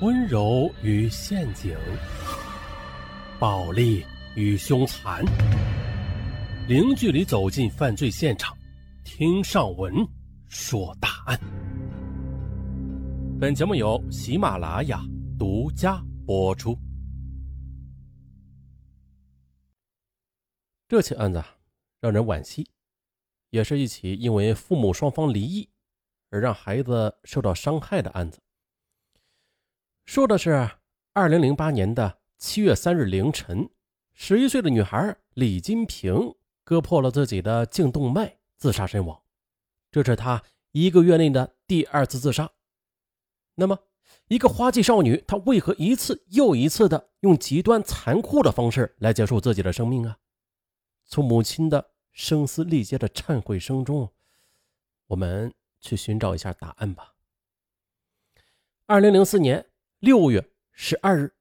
温柔与陷阱，暴力与凶残，零距离走进犯罪现场，听上文说大案。本节目由喜马拉雅独家播出。这起案子让人惋惜，也是一起因为父母双方离异而让孩子受到伤害的案子。说的是二零零八年的七月三日凌晨，十一岁的女孩李金平割破了自己的颈动脉，自杀身亡。这是她一个月内的第二次自杀。那么，一个花季少女，她为何一次又一次的用极端残酷的方式来结束自己的生命啊？从母亲的声嘶力竭的忏悔声中，我们去寻找一下答案吧。二零零四年。六月十二日，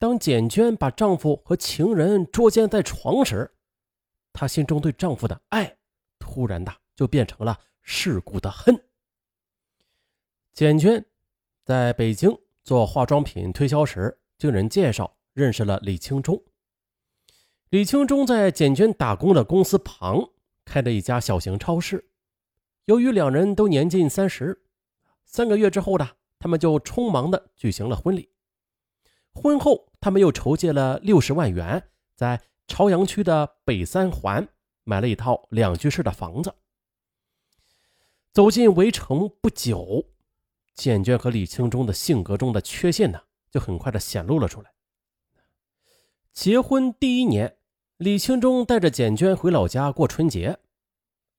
当简娟把丈夫和情人捉奸在床时，她心中对丈夫的爱突然的就变成了世故的恨。简娟在北京做化妆品推销时，经人介绍认识了李青忠。李青忠在简娟打工的公司旁开了一家小型超市。由于两人都年近三十，三个月之后的。他们就匆忙的举行了婚礼。婚后，他们又筹借了六十万元，在朝阳区的北三环买了一套两居室的房子。走进围城不久，简娟和李青忠的性格中的缺陷呢，就很快的显露了出来。结婚第一年，李青忠带着简娟回老家过春节。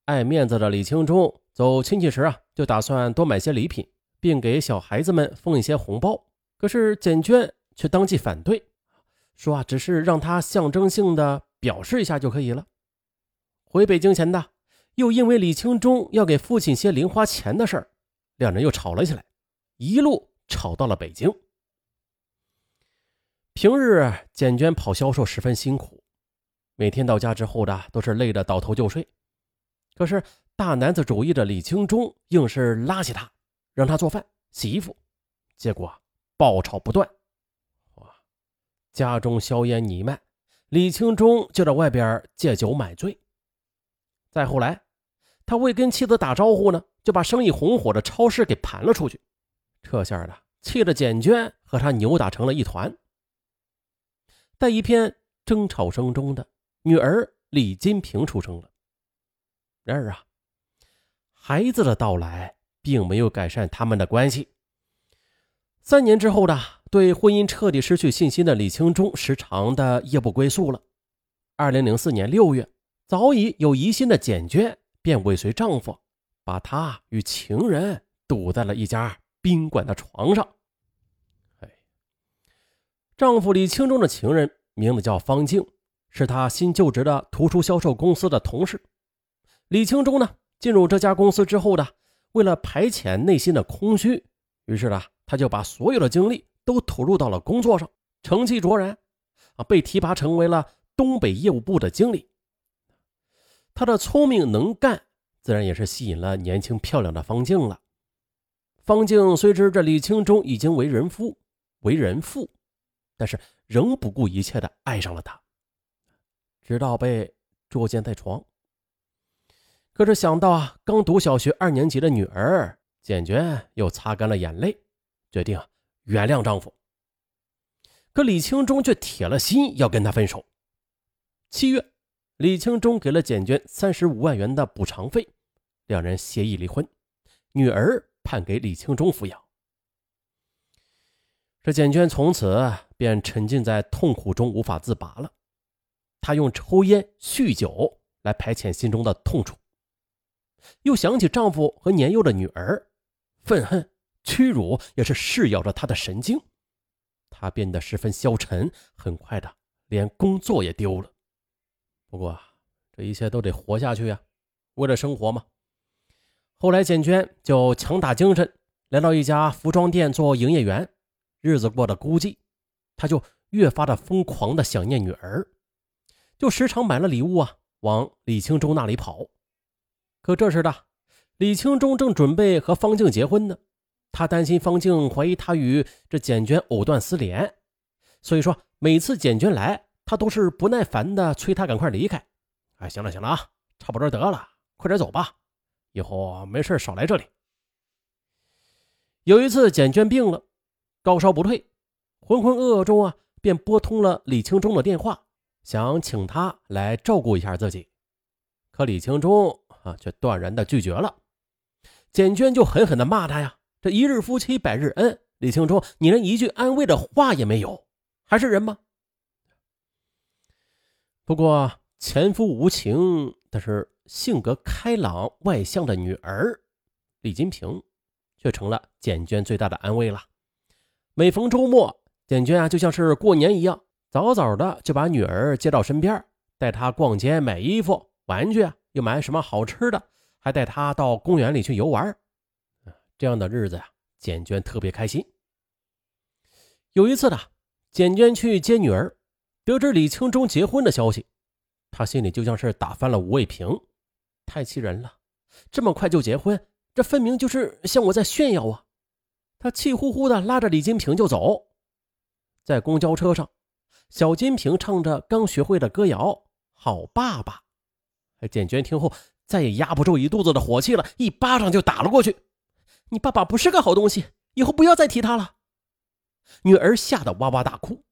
爱面子的李青忠走亲戚时啊，就打算多买些礼品。并给小孩子们封一些红包，可是简娟却当即反对，说啊，只是让他象征性的表示一下就可以了。回北京前的，又因为李清忠要给父亲些零花钱的事儿，两人又吵了起来，一路吵到了北京。平日简娟跑销售十分辛苦，每天到家之后的都是累得倒头就睡，可是大男子主义的李清忠硬是拉起他。让他做饭、洗衣服，结果爆吵不断。哇！家中硝烟弥漫，李清忠就在外边借酒买醉。再后来，他未跟妻子打招呼呢，就把生意红火的超市给盘了出去。这下的气得简娟和他扭打成了一团。在一片争吵声中的女儿李金平出生了。然而啊，孩子的到来。并没有改善他们的关系。三年之后的，对婚姻彻底失去信心的李清忠，时常的夜不归宿了。二零零四年六月，早已有疑心的简娟便尾随丈夫，把他与情人堵在了一家宾馆的床上。哎，丈夫李清忠的情人名字叫方静，是他新就职的图书销售公司的同事。李清忠呢，进入这家公司之后的。为了排遣内心的空虚，于是呢，他就把所有的精力都投入到了工作上，成绩卓然，啊，被提拔成为了东北业务部的经理。他的聪明能干，自然也是吸引了年轻漂亮的方静了。方静虽知这李清忠已经为人夫、为人父，但是仍不顾一切的爱上了他，直到被捉奸在床。可是想到啊，刚读小学二年级的女儿简娟，又擦干了眼泪，决定啊原谅丈夫。可李清忠却铁了心要跟她分手。七月，李清忠给了简娟三十五万元的补偿费，两人协议离婚，女儿判给李清忠抚养。这简娟从此便沉浸在痛苦中无法自拔了，她用抽烟、酗酒来排遣心中的痛楚。又想起丈夫和年幼的女儿，愤恨、屈辱也是噬咬着她的神经，她变得十分消沉，很快的连工作也丢了。不过这一切都得活下去呀，为了生活嘛。后来简娟就强打精神，来到一家服装店做营业员，日子过得孤寂，她就越发的疯狂的想念女儿，就时常买了礼物啊，往李清忠那里跑。可这时的李清忠正准备和方静结婚呢，他担心方静怀疑他与这简娟藕断丝连，所以说每次简娟来，他都是不耐烦的催他赶快离开。哎，行了行了啊，差不多得了，快点走吧，以后没事少来这里。有一次简娟病了，高烧不退，浑浑噩噩中啊，便拨通了李清忠的电话，想请他来照顾一下自己。可李清忠啊，却断然的拒绝了。简娟就狠狠的骂他呀：“这一日夫妻百日恩，李青忠，你连一句安慰的话也没有，还是人吗？”不过前夫无情，但是性格开朗外向的女儿李金平，却成了简娟最大的安慰了。每逢周末，简娟啊，就像是过年一样，早早的就把女儿接到身边，带她逛街买衣服。玩具，又买什么好吃的，还带他到公园里去游玩这样的日子呀，简娟特别开心。有一次呢，简娟去接女儿，得知李清忠结婚的消息，她心里就像是打翻了五味瓶，太气人了！这么快就结婚，这分明就是向我在炫耀啊！她气呼呼的拉着李金平就走，在公交车上，小金平唱着刚学会的歌谣《好爸爸》。简娟听后，再也压不住一肚子的火气了，一巴掌就打了过去。“你爸爸不是个好东西，以后不要再提他了。”女儿吓得哇哇大哭。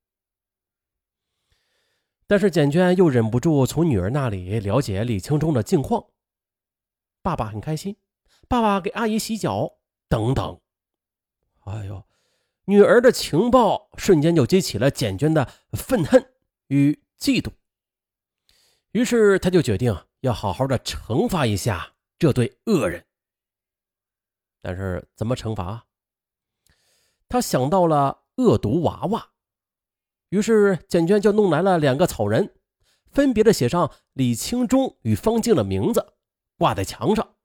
但是简娟又忍不住从女儿那里了解李青忠的近况。爸爸很开心，爸爸给阿姨洗脚等等。哎呦，女儿的情报瞬间就激起了简娟的愤恨与嫉妒。于是他就决定。要好好的惩罚一下这对恶人，但是怎么惩罚？他想到了恶毒娃娃，于是简娟就弄来了两个草人，分别的写上李清忠与方静的名字，挂在墙上，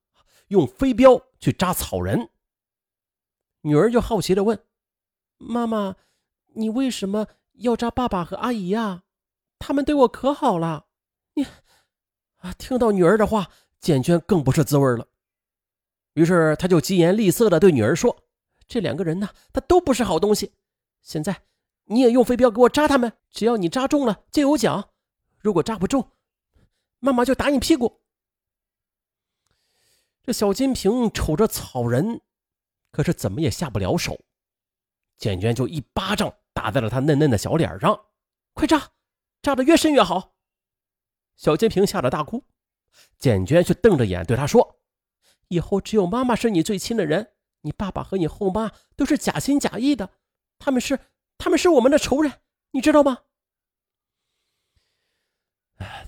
用飞镖去扎草人。女儿就好奇的问：“妈妈，你为什么要扎爸爸和阿姨呀？他们对我可好了，”啊！听到女儿的话，简娟更不是滋味了。于是，他就疾言厉色的对女儿说：“这两个人呢，他都不是好东西。现在，你也用飞镖给我扎他们，只要你扎中了就有奖；如果扎不中，妈妈就打你屁股。”这小金瓶瞅着草人，可是怎么也下不了手。简娟就一巴掌打在了他嫩嫩的小脸上：“快扎，扎的越深越好。”小金瓶吓得大哭，简娟却瞪着眼对他说：“以后只有妈妈是你最亲的人，你爸爸和你后妈都是假心假意的，他们是他们是我们的仇人，你知道吗？”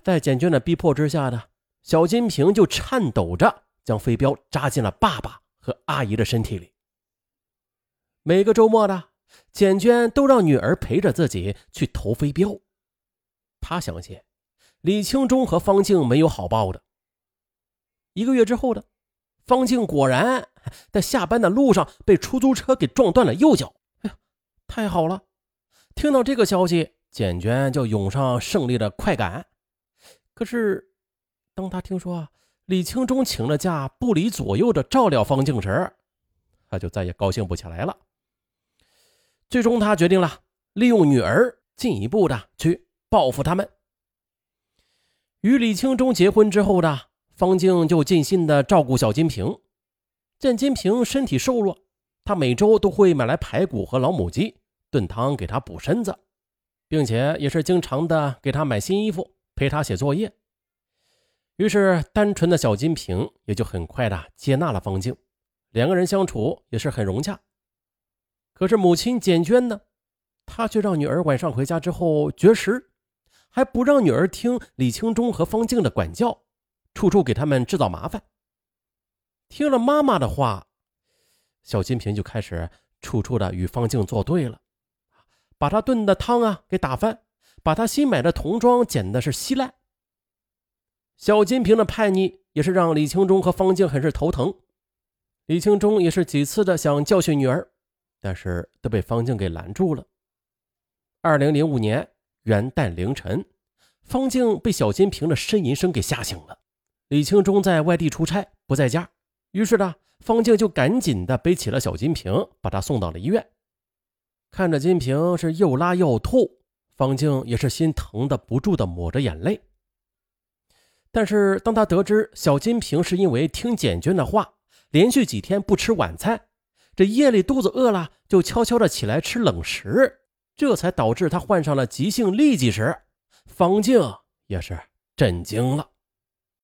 在简娟的逼迫之下呢，小金瓶就颤抖着将飞镖扎进了爸爸和阿姨的身体里。每个周末呢，简娟都让女儿陪着自己去投飞镖，她相信。李清忠和方静没有好报的。一个月之后的，方静果然在下班的路上被出租车给撞断了右脚。哎呀，太好了！听到这个消息，简娟就涌上胜利的快感。可是，当他听说李清忠请了假，不离左右的照料方静时，他就再也高兴不起来了。最终，他决定了利用女儿进一步的去报复他们。与李清忠结婚之后的方静就尽心的照顾小金平。见金平身体瘦弱，他每周都会买来排骨和老母鸡炖汤给他补身子，并且也是经常的给他买新衣服，陪他写作业。于是，单纯的小金平也就很快的接纳了方静，两个人相处也是很融洽。可是母亲简娟呢，她却让女儿晚上回家之后绝食。还不让女儿听李清忠和方静的管教，处处给他们制造麻烦。听了妈妈的话，小金瓶就开始处处的与方静作对了，把他炖的汤啊给打翻，把他新买的童装剪的是稀烂。小金瓶的叛逆也是让李清忠和方静很是头疼。李清忠也是几次的想教训女儿，但是都被方静给拦住了。二零零五年。元旦凌晨，方静被小金瓶的呻吟声给吓醒了。李清忠在外地出差，不在家，于是呢，方静就赶紧的背起了小金瓶，把她送到了医院。看着金瓶是又拉又吐，方静也是心疼的不住的抹着眼泪。但是当他得知小金瓶是因为听简娟的话，连续几天不吃晚餐，这夜里肚子饿了就悄悄的起来吃冷食，这才导致他患上了急性痢疾时，方静也是震惊了。